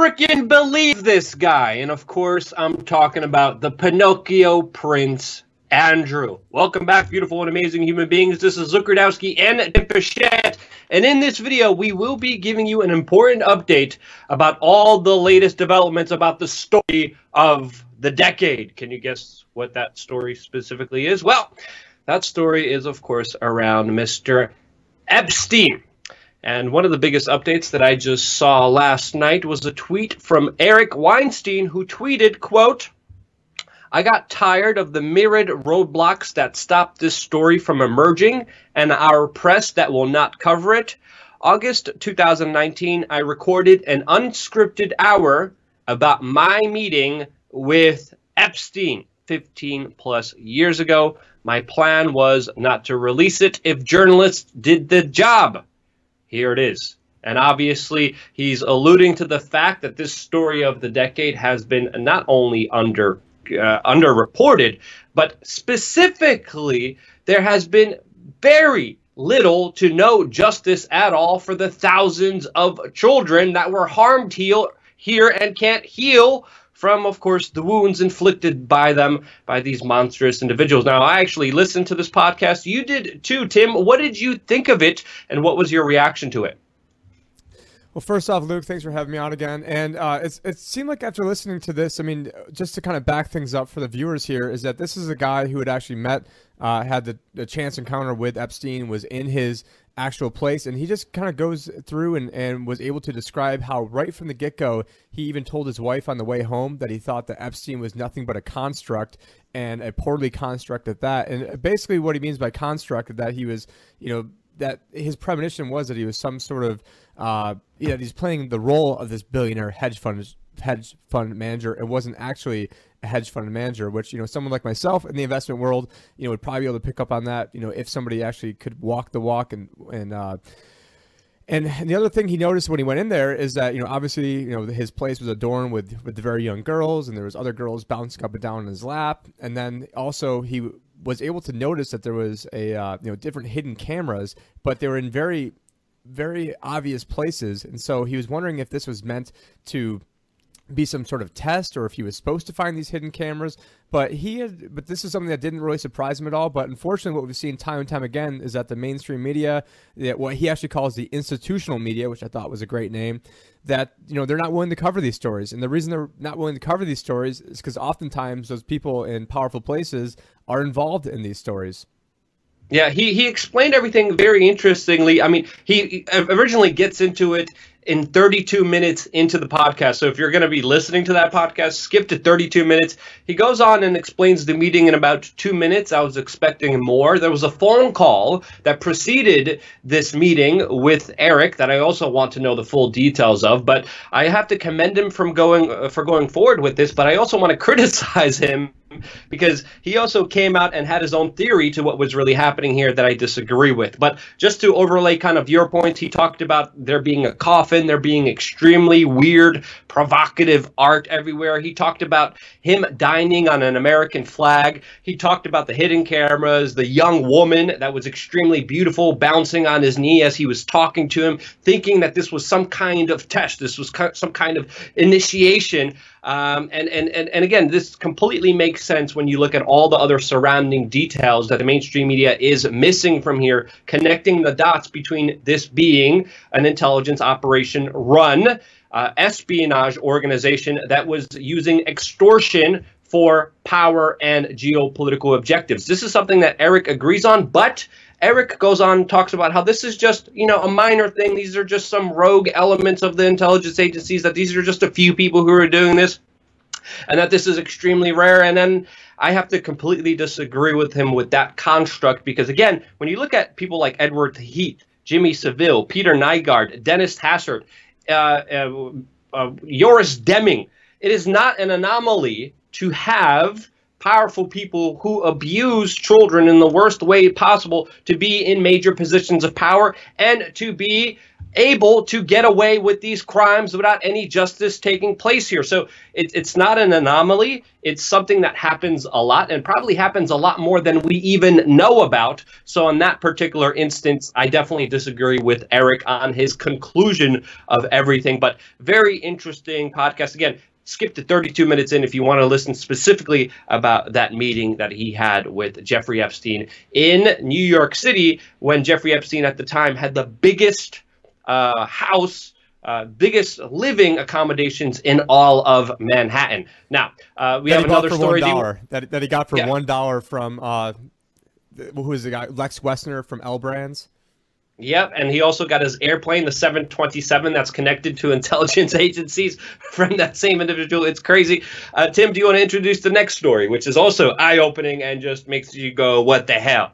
freaking believe this guy? And of course, I'm talking about the Pinocchio Prince, Andrew. Welcome back, beautiful and amazing human beings. This is Luke and Pichette. And in this video, we will be giving you an important update about all the latest developments about the story of the decade. Can you guess what that story specifically is? Well, that story is, of course, around Mr. Epstein. And one of the biggest updates that I just saw last night was a tweet from Eric Weinstein who tweeted, quote, I got tired of the myriad roadblocks that stop this story from emerging and our press that will not cover it. August 2019, I recorded an unscripted hour about my meeting with Epstein 15 plus years ago. My plan was not to release it if journalists did the job. Here it is. And obviously, he's alluding to the fact that this story of the decade has been not only under uh, underreported, but specifically, there has been very little to no justice at all for the thousands of children that were harmed heal, here and can't heal from, of course, the wounds inflicted by them by these monstrous individuals. Now, I actually listened to this podcast. You did too, Tim. What did you think of it, and what was your reaction to it? Well, first off, Luke, thanks for having me on again. And uh, it seemed like after listening to this, I mean, just to kind of back things up for the viewers here, is that this is a guy who had actually met, uh, had the, the chance encounter with Epstein, was in his actual place. And he just kind of goes through and, and was able to describe how, right from the get go, he even told his wife on the way home that he thought that Epstein was nothing but a construct and a poorly construct at that. And basically, what he means by construct that he was, you know, that his premonition was that he was some sort of, uh, you know, he's playing the role of this billionaire hedge fund hedge fund manager. It wasn't actually hedge fund manager, which you know someone like myself in the investment world, you know, would probably be able to pick up on that. You know, if somebody actually could walk the walk and and uh, and the other thing he noticed when he went in there is that you know obviously you know his place was adorned with with very young girls, and there was other girls bouncing up and down in his lap, and then also he was able to notice that there was a uh, you know different hidden cameras, but they were in very very obvious places, and so he was wondering if this was meant to be some sort of test or if he was supposed to find these hidden cameras but he had but this is something that didn't really surprise him at all but unfortunately what we've seen time and time again is that the mainstream media what he actually calls the institutional media which i thought was a great name that you know they're not willing to cover these stories and the reason they're not willing to cover these stories is because oftentimes those people in powerful places are involved in these stories yeah, he, he explained everything very interestingly. I mean, he originally gets into it in 32 minutes into the podcast. So if you're going to be listening to that podcast, skip to 32 minutes. He goes on and explains the meeting in about two minutes. I was expecting more. There was a phone call that preceded this meeting with Eric that I also want to know the full details of. But I have to commend him from going uh, for going forward with this. But I also want to criticize him because he also came out and had his own theory to what was really happening here that I disagree with. But just to overlay kind of your points, he talked about there being a coffin, there being extremely weird, provocative art everywhere. He talked about him dining on an American flag. He talked about the hidden cameras, the young woman that was extremely beautiful bouncing on his knee as he was talking to him, thinking that this was some kind of test, this was some kind of initiation um, and, and, and, and again, this completely makes sense when you look at all the other surrounding details that the mainstream media is missing from here, connecting the dots between this being an intelligence operation run uh, espionage organization that was using extortion for power and geopolitical objectives. This is something that Eric agrees on, but Eric goes on and talks about how this is just, you know, a minor thing. These are just some rogue elements of the intelligence agencies, that these are just a few people who are doing this, and that this is extremely rare. And then I have to completely disagree with him with that construct because, again, when you look at people like Edward Heath, Jimmy Savile, Peter Nygard, Dennis Hastert, uh, uh, uh, Joris Demmink, it is not an anomaly to have powerful people who abuse children in the worst way possible to be in major positions of power and to be able to get away with these crimes without any justice taking place here. So it, it's not an anomaly. It's something that happens a lot and probably happens a lot more than we even know about. So, in that particular instance, I definitely disagree with Eric on his conclusion of everything. But very interesting podcast. Again, skip to 32 minutes in if you want to listen specifically about that meeting that he had with Jeffrey Epstein in New York City when Jeffrey Epstein at the time had the biggest uh, house. Uh, biggest living accommodations in all of Manhattan. Now uh, we that have another story that, that he got for yeah. one dollar from uh, who is the guy Les Wexner from L Brands. Yep, and he also got his airplane, the 727, that's connected to intelligence agencies from that same individual. It's crazy. Uh, Tim, do you want to introduce the next story, which is also eye opening and just makes you go, what the hell?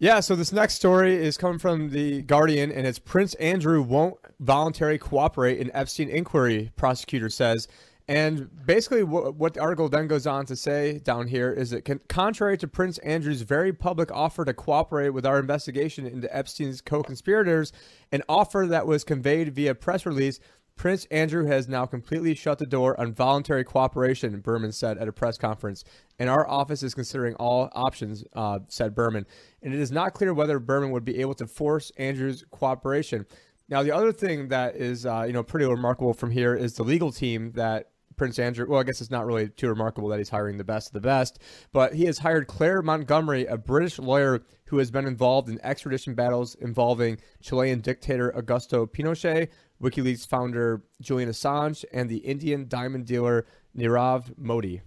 Yeah, so this next story is coming from The Guardian, and it's Prince Andrew won't voluntarily cooperate in Epstein inquiry, prosecutor says. And basically, what, the article then goes on to say down here is that, con- contrary to Prince Andrew's very public offer to cooperate with our investigation into Epstein's co conspirators, an offer that was conveyed via press release, Prince Andrew has now completely shut the door on voluntary cooperation, Berman said at a press conference. And our office is considering all options, uh, said Berman. And it is not clear whether Berman would be able to force Andrew's cooperation. Now, the other thing that is, uh, you know, pretty remarkable from here is the legal team that Prince Andrew. Well, I guess it's not really too remarkable that he's hiring the best of the best, but he has hired Clare Montgomery, a British lawyer who has been involved in extradition battles involving Chilean dictator Augusto Pinochet, WikiLeaks founder Julian Assange, and the Indian diamond dealer Nirav Modi.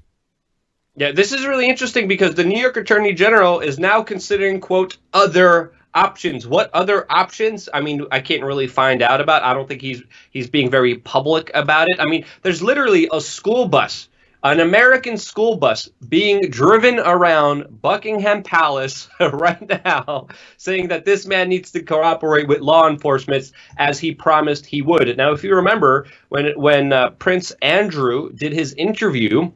Yeah, this is really interesting because the New York Attorney General is now considering, quote, other options. What other options? I mean, I can't really find out about. I don't think he's he's being very public about it. I mean, there's literally a school bus, an American school bus being driven around Buckingham Palace right now saying that this man needs to cooperate with law enforcement as he promised he would. Now, if you remember when when uh, Prince Andrew did his interview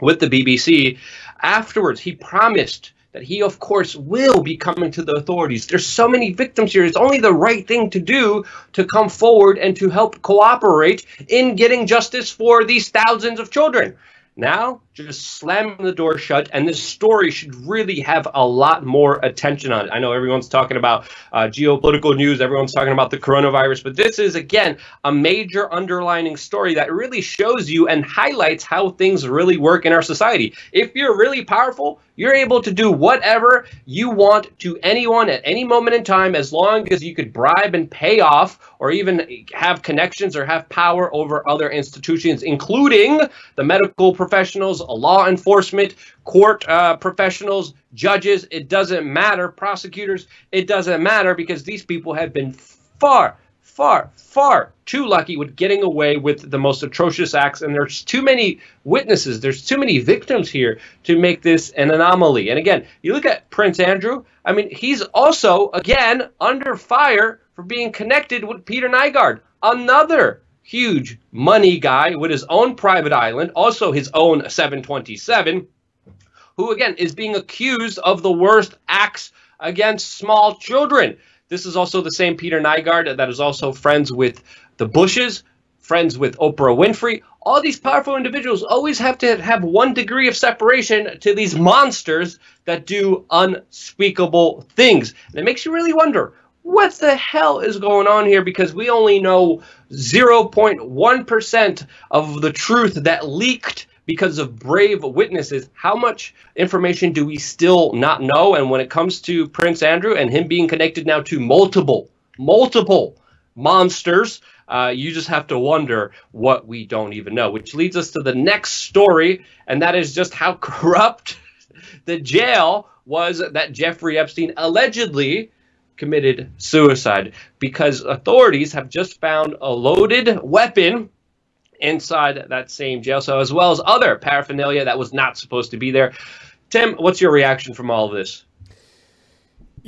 with the BBC, afterwards he promised that he, of course, will be coming to the authorities. There's so many victims here. It's only the right thing to do to come forward and to help cooperate in getting justice for these thousands of children. Now, just slam the door shut, and this story should really have a lot more attention on it. I know everyone's talking about uh, geopolitical news, everyone's talking about the coronavirus, but this is, again, a major underlining story that really shows you and highlights how things really work in our society. If you're really powerful, you're able to do whatever you want to anyone at any moment in time as long as you could bribe and pay off or even have connections or have power over other institutions, including the medical professionals, law enforcement, court uh, professionals, judges. It doesn't matter. Prosecutors, it doesn't matter because these people have been far, far, far too lucky with getting away with the most atrocious acts. And there's too many witnesses, there's too many victims here to make this an anomaly. And again, you look at Prince Andrew, I mean, he's also, again, under fire for being connected with Peter Nygard, another huge money guy with his own private island, also his own 727, who again is being accused of the worst acts against small children. This is also the same Peter Nygard that is also friends with the Bushes, friends with Oprah Winfrey. All these powerful individuals always have to have one degree of separation to these monsters that do unspeakable things. And it makes you really wonder what the hell is going on here because we only know 0.1% of the truth that leaked because of brave witnesses. How much information do we still not know? And when it comes to Prince Andrew and him being connected now to multiple, multiple monsters, uh, you just have to wonder what we don't even know. Which leads us to the next story, and that is just how corrupt the jail was that Jeffrey Epstein allegedly committed suicide because authorities have just found a loaded weapon inside that same jail cell, as well as other paraphernalia that was not supposed to be there. Tim, what's your reaction from all of this?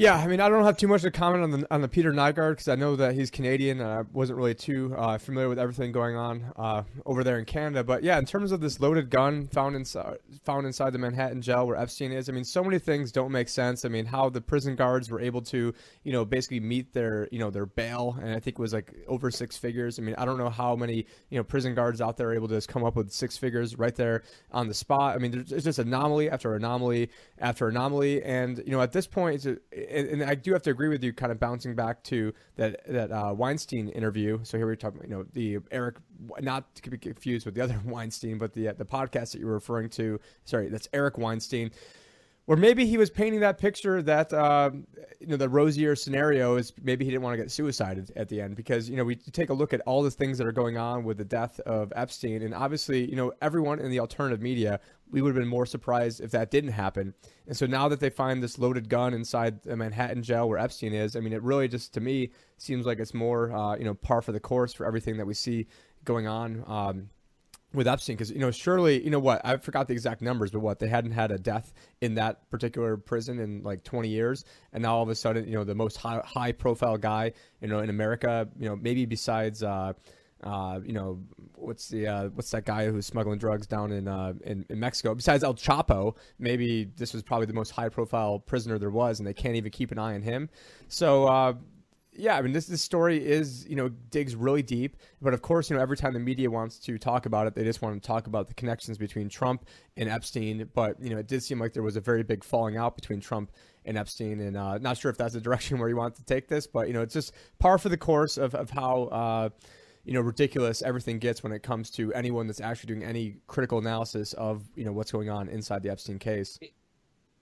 Yeah, I mean, I don't have too much to comment on the on the Peter Nygard because I know that he's Canadian and I wasn't really too uh, familiar with everything going on uh, over there in Canada. But yeah, in terms of this loaded gun found inside found inside the Manhattan jail where Epstein is, I mean, so many things don't make sense. I mean, how the prison guards were able to, you know, basically meet their you know their bail, and I think it was like over six figures. I mean, I don't know how many you know prison guards out there are able to just come up with six figures right there on the spot. I mean, there's just anomaly after anomaly after anomaly, and you know, at this point, it's and I do have to agree with you, kind of bouncing back to that that uh, Weinstein interview. So here we're talking, you know, the Eric, not to be confused with the other Weinstein, but the the podcast that you were referring to. Sorry, that's Eric Weinstein. Or maybe he was painting that picture that uh, you know the rosier scenario is maybe he didn't want to get suicided at the end because you know we take a look at all the things that are going on with the death of Epstein and obviously you know everyone in the alternative media we would have been more surprised if that didn't happen. And so now that they find this loaded gun inside the Manhattan jail where Epstein is I mean it really just to me seems like it's more uh, you know par for the course for everything that we see going on. Um, with Epstein. Because you know surely you know what? I forgot the exact numbers but what? They hadn't had a death in that particular prison in like 20 years. And now all of a sudden you know the most high high profile guy you know in America you know maybe besides uh, uh, you know what's the uh, what's that guy who's smuggling drugs down in, uh, in in Mexico besides El Chapo maybe this was probably the most high profile prisoner there was and they can't even keep an eye on him so uh, yeah, I mean this this story is you know digs really deep, but of course you know every time the media wants to talk about it, they just want to talk about the connections between Trump and Epstein. But you know it did seem like there was a very big falling out between Trump and Epstein, and uh, not sure if that's the direction where you want to take this, but you know it's just par for the course of of how. Uh, you know, ridiculous everything gets when it comes to anyone that's actually doing any critical analysis of, you know, what's going on inside the Epstein case.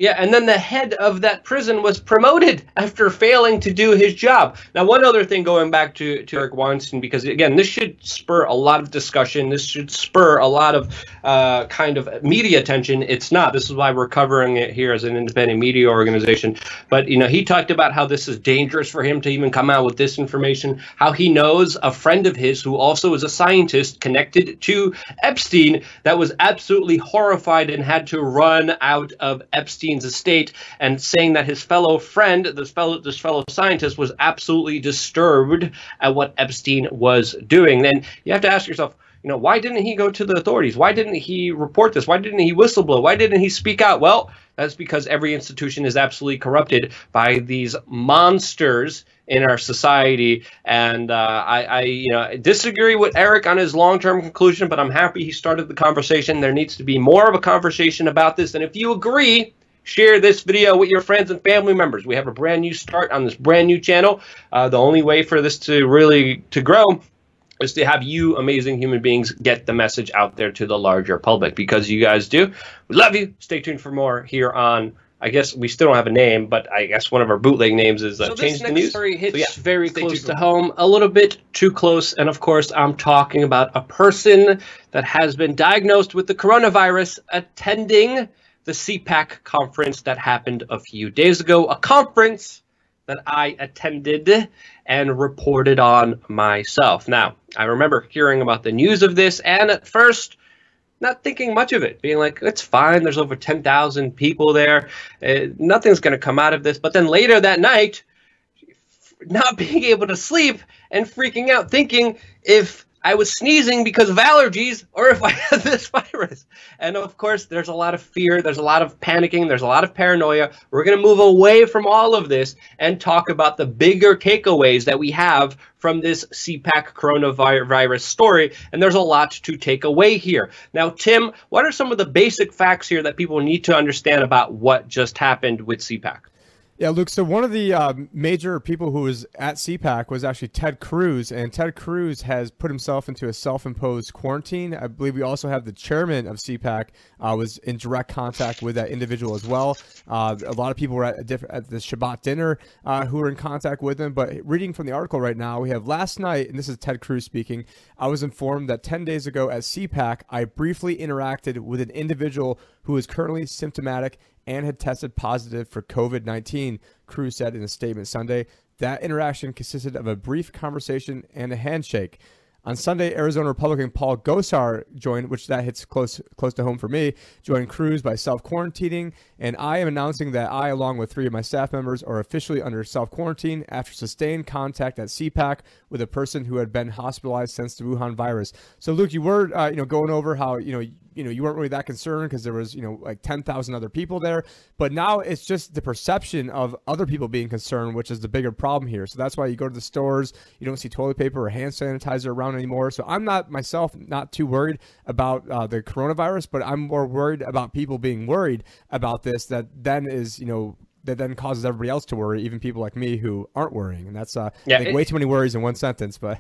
Yeah, and then the head of that prison was promoted after failing to do his job. Now, one other thing going back to, to Eric Weinstein, because again, this should spur a lot of discussion. This should spur a lot of uh, kind of media attention. It's not. This is why we're covering it here as an independent media organization. But, you know, he talked about how this is dangerous for him to even come out with this information, how he knows a friend of his who also is a scientist connected to Epstein that was absolutely horrified and had to run out of Epstein Estate and saying that his fellow friend, this fellow this fellow scientist, was absolutely disturbed at what Epstein was doing. Then you have to ask yourself, you know, why didn't he go to the authorities? Why didn't he report this? Why didn't he whistleblow? Why didn't he speak out? Well, that's because every institution is absolutely corrupted by these monsters in our society. And uh, I, I, you know, disagree with Eric on his long-term conclusion, but I'm happy he started the conversation. There needs to be more of a conversation about this. And if you agree, share this video with your friends and family members. We have a brand new start on this brand new channel. Uh, the only way for this to really to grow is to have you amazing human beings get the message out there to the larger public because you guys do. We love you. Stay tuned for more here on I guess we still don't have a name, but I guess one of our bootleg names is uh, so Change the News. story hits so yeah, very close to home, a little bit too close, and of course, I'm talking about a person that has been diagnosed with the coronavirus attending the CPAC conference that happened a few days ago, a conference that I attended and reported on myself. Now, I remember hearing about the news of this and at first not thinking much of it, being like, it's fine, there's over 10,000 people there, uh, nothing's going to come out of this. But then later that night, not being able to sleep and freaking out, thinking if I was sneezing because of allergies or if I had this virus. And of course, there's a lot of fear, there's a lot of panicking, there's a lot of paranoia. We're going to move away from all of this and talk about the bigger takeaways that we have from this CPAC coronavirus story. And there's a lot to take away here. Now, Tim, what are some of the basic facts here that people need to understand about what just happened with CPAC? Yeah, Luke. So one of the uh, major people who was at CPAC was actually Ted Cruz, and Ted Cruz has put himself into a self-imposed quarantine. I believe we also have the chairman of CPAC uh, was in direct contact with that individual as well. Uh, a lot of people were at, diff- at the Shabbat dinner uh, who were in contact with him. But reading from the article right now, we have last night, and this is Ted Cruz speaking. I was informed that 10 days ago at CPAC, I briefly interacted with an individual who is currently symptomatic and had tested positive for COVID 19, Cruz said in a statement Sunday. That interaction consisted of a brief conversation and a handshake. On Sunday, Arizona Republican Paul Gosar joined, which that hits close close to home for me, joined Cruz by self quarantining, and I am announcing that I, along with three of my staff members, are officially under self quarantine after sustained contact at CPAC with a person who had been hospitalized since the Wuhan virus. So, Luke, you were uh, you know going over how you know you know you weren't really that concerned because there was you know like 10,000 other people there but now it's just the perception of other people being concerned which is the bigger problem here so that's why you go to the stores you don't see toilet paper or hand sanitizer around anymore so I'm not myself not too worried about uh, the coronavirus but I'm more worried about people being worried about this that then is you know that then causes everybody else to worry, even people like me who aren't worrying. And that's uh, yeah, it, way too many worries in one sentence. But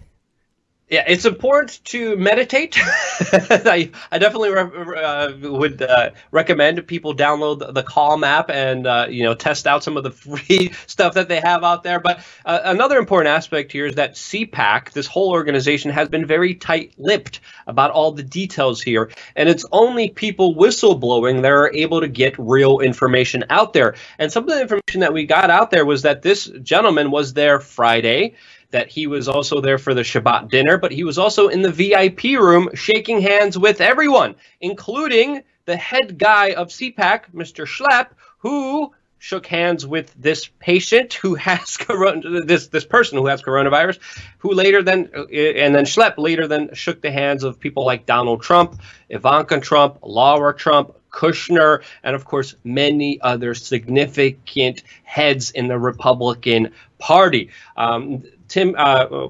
yeah, it's important to meditate. I, I definitely re- uh, would uh, recommend people download the, the Calm app and uh, you know test out some of the free stuff that they have out there. But uh, another important aspect here is that CPAC, this whole organization, has been very tight-lipped about all the details here, and it's only people whistleblowing that are able to get real information out there. And some of the information that we got out there was that this gentleman was there Friday that he was also there for the Shabbat dinner, but he was also in the VIP room shaking hands with everyone, including the head guy of CPAC, Mr. Schlapp, who shook hands with this patient who has corona, this this person who has coronavirus, who later then uh, and then Schlapp later then shook the hands of people like Donald Trump, Ivanka Trump, Laura Trump, Kushner, and of course many other significant heads in the Republican Party. Um, Tim, uh, uh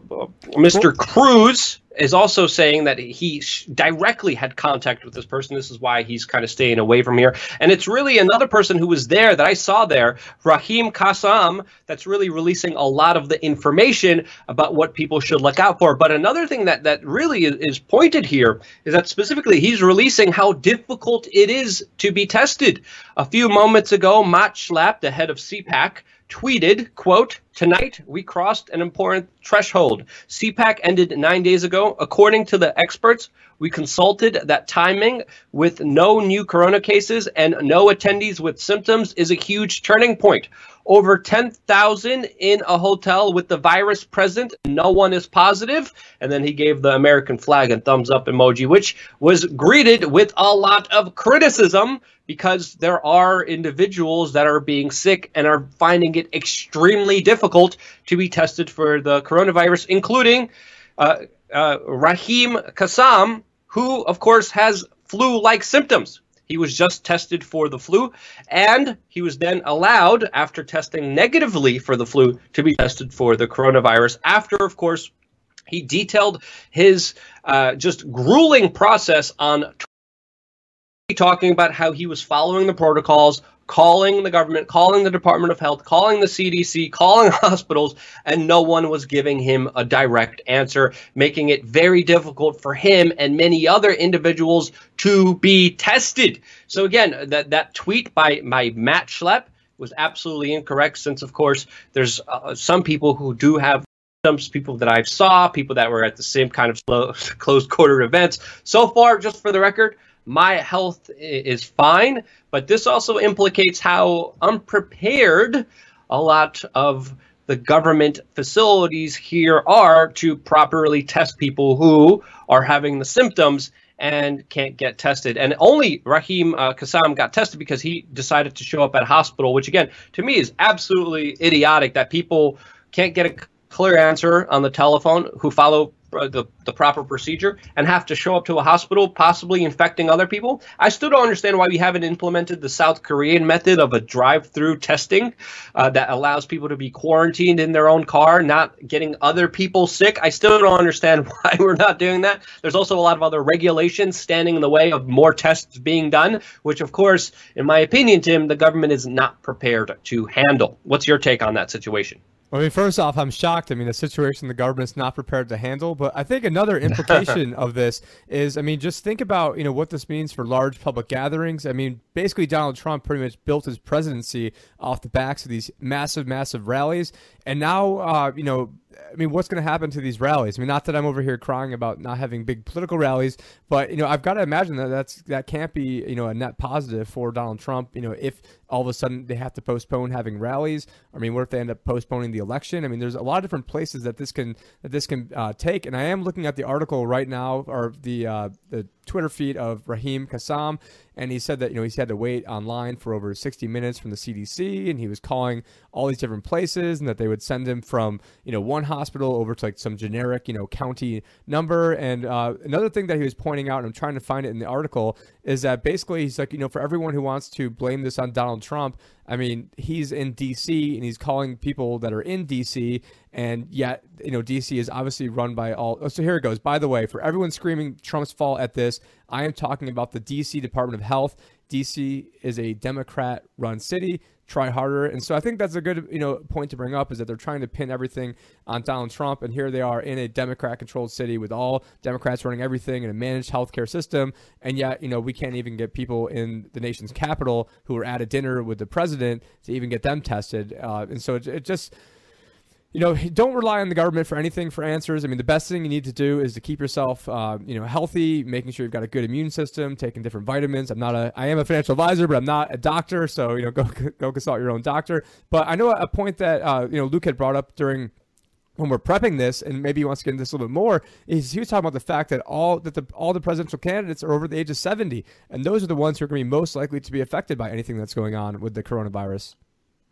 Mr. Cruz is also saying that he directly had contact with this person. This is why he's kind of staying away from here. And it's really another person who was there that I saw there, Raheem Kassam, that's really releasing a lot of the information about what people should look out for. But another thing that, that really is, is pointed here is that specifically he's releasing how difficult it is to be tested. A few moments ago, Matt Schlapp, the head of CPAC, tweeted, quote, Tonight, we crossed an important threshold. CPAC ended nine days ago. According to the experts, we consulted that timing with no new corona cases and no attendees with symptoms is a huge turning point. Over 10,000 in a hotel with the virus present. No one is positive. And then he gave the American flag and thumbs up emoji, which was greeted with a lot of criticism because there are individuals that are being sick and are finding it extremely difficult to be tested for the coronavirus, including uh, uh, Raheem Kassam, who, of course, has flu like symptoms. He was just tested for the flu, and he was then allowed, after testing negatively for the flu, to be tested for the coronavirus. After, of course, he detailed his uh, just grueling process on talking about how he was following the protocols, calling the government, calling the Department of Health, calling the CDC, calling hospitals, and no one was giving him a direct answer, making it very difficult for him and many other individuals to be tested. So again, that that tweet by my Matt Schlapp was absolutely incorrect since of course there's uh, some people who do have some people that I saw, people that were at the same kind of slow, closed quarter events. So far, just for the record, my health is fine, but this also implicates how unprepared a lot of the government facilities here are to properly test people who are having the symptoms and can't get tested. And only Raheem uh, Kassam got tested because he decided to show up at a hospital, which again, to me is absolutely idiotic that people can't get a clear answer on the telephone who follow the, the proper procedure and have to show up to a hospital, possibly infecting other people. I still don't understand why we haven't implemented the South Korean method of a drive-through testing uh, that allows people to be quarantined in their own car, not getting other people sick. I still don't understand why we're not doing that. There's also a lot of other regulations standing in the way of more tests being done, which, of course, in my opinion, Tim, the government is not prepared to handle. What's your take on that situation? I mean, first off, I'm shocked. I mean, a situation the government's not prepared to handle. But I think another implication of this is, I mean, just think about you know what this means for large public gatherings. I mean, basically, Donald Trump pretty much built his presidency off the backs of these massive, massive rallies, and now uh, you know I mean, what's going to happen to these rallies? I mean, not that I'm over here crying about not having big political rallies, but you know, I've got to imagine that that's that can't be you know a net positive for Donald Trump. You know, if all of a sudden they have to postpone having rallies. I mean, what if they end up postponing the election? I mean, there's a lot of different places that this can that this can uh, take. And I am looking at the article right now, or the uh, the Twitter feed of Raheem Kassam, and he said that you know he's had to wait online for over 60 minutes from the CDC, and he was calling all these different places, and that they would send him from you know one hospital over to like some generic you know county number. And uh, another thing that he was pointing out, and I'm trying to find it in the article, is that basically he's like you know for everyone who wants to blame this on Donald Trump, I mean, he's in DC and he's calling people that are in DC, and yet, you know, DC is obviously run by all. Oh, so here it goes. By the way, for everyone screaming Trump's fault at this, I am talking about the DC Department of Health. DC is a Democrat run city try harder. And so I think that's a good, you know, point to bring up is that they're trying to pin everything on Donald Trump. And here they are in a Democrat controlled city with all Democrats running everything in a managed healthcare system. And yet, you know, we can't even get people in the nation's capital who are at a dinner with the president to even get them tested. Uh, and so it, it just, you know, don't rely on the government for anything for answers. I mean, the best thing you need to do is to keep yourself, uh, you know, healthy, making sure you've got a good immune system, taking different vitamins. I'm not a, I am a financial advisor, but I'm not a doctor, so you know, go go consult your own doctor. But I know a point that uh, you know Luke had brought up during when we're prepping this, and maybe he wants to get into this a little bit more, is he was talking about the fact that all that the all the presidential candidates are over the age of 70, and those are the ones who are going to be most likely to be affected by anything that's going on with the coronavirus.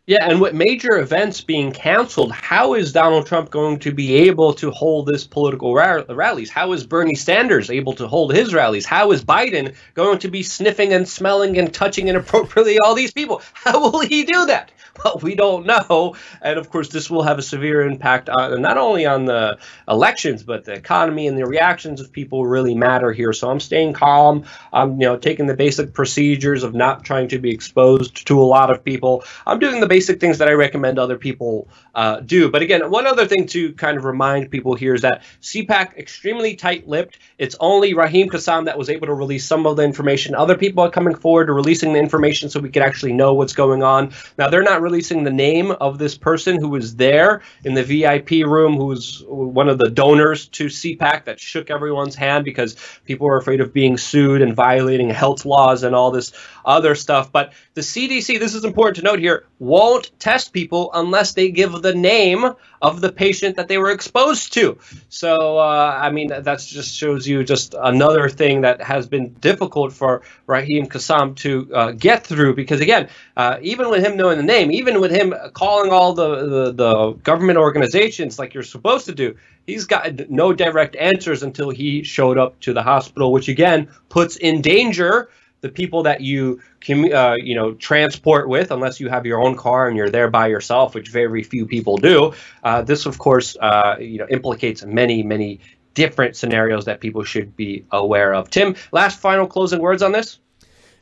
Yeah, and with major events being canceled, how is Donald Trump going to be able to hold this political ra- rallies? How is Bernie Sanders able to hold his rallies? How is Biden going to be sniffing and smelling and touching inappropriately all these people? How will he do that? Well, we don't know. And of course, this will have a severe impact on not only on the elections, but the economy and the reactions of people really matter here. So I'm staying calm. I'm, you know, taking the basic procedures of not trying to be exposed to a lot of people. I'm doing the basic things that I recommend other people uh, do. But again, one other thing to kind of remind people here is that CPAC extremely tight-lipped. It's only Raheem Kassam that was able to release some of the information. Other people are coming forward to releasing the information so we can actually know what's going on. Now they're not releasing the name of this person who was there in the VIP room, who was one of the donors to CPAC that shook everyone's hand because people were afraid of being sued and violating health laws and all this other stuff. But the CDC, this is important to note here, won't test people unless they give the name of the patient that they were exposed to. So, uh, I mean, that just shows you just another thing that has been difficult for Raheem Kassam to uh, get through because, again, uh, even with him knowing the name, even with him calling all the, the, the government organizations like you're supposed to do, he's got no direct answers until he showed up to the hospital, which again puts in danger the people that you uh, you know transport with, unless you have your own car and you're there by yourself, which very few people do. Uh, this, of course, uh, you know implicates many many different scenarios that people should be aware of. Tim, last final closing words on this.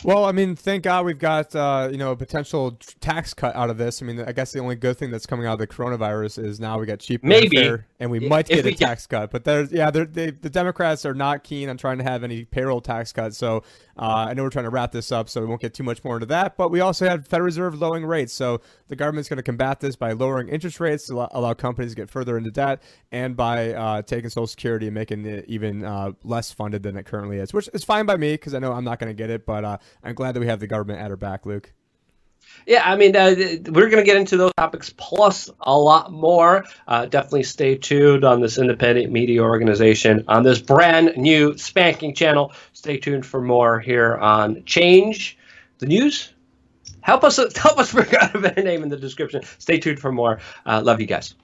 Well, I mean, thank God we've got uh, you know a potential tax cut out of this. I mean, I guess the only good thing that's coming out of the coronavirus is now we got cheap maybe, and we might get a tax get... cut. But there's yeah, they, the Democrats are not keen on trying to have any payroll tax cuts. So uh, I know we're trying to wrap this up, so we won't get too much more into that. But we also had Federal Reserve lowering rates, so the government's going to combat this by lowering interest rates to allow companies to get further into debt, and by uh, taking Social Security and making it even uh, less funded than it currently is, which is fine by me because I know I'm not going to get it. But uh, I'm glad that we have the government at our back, Luke. Yeah, I mean, uh, we're going to get into those topics plus a lot more. Uh, definitely stay tuned on this independent media organization on this brand new spanking channel. Stay tuned for more here on Change the News. Help us help us figure out a better name in the description. Stay tuned for more. Uh, love you guys.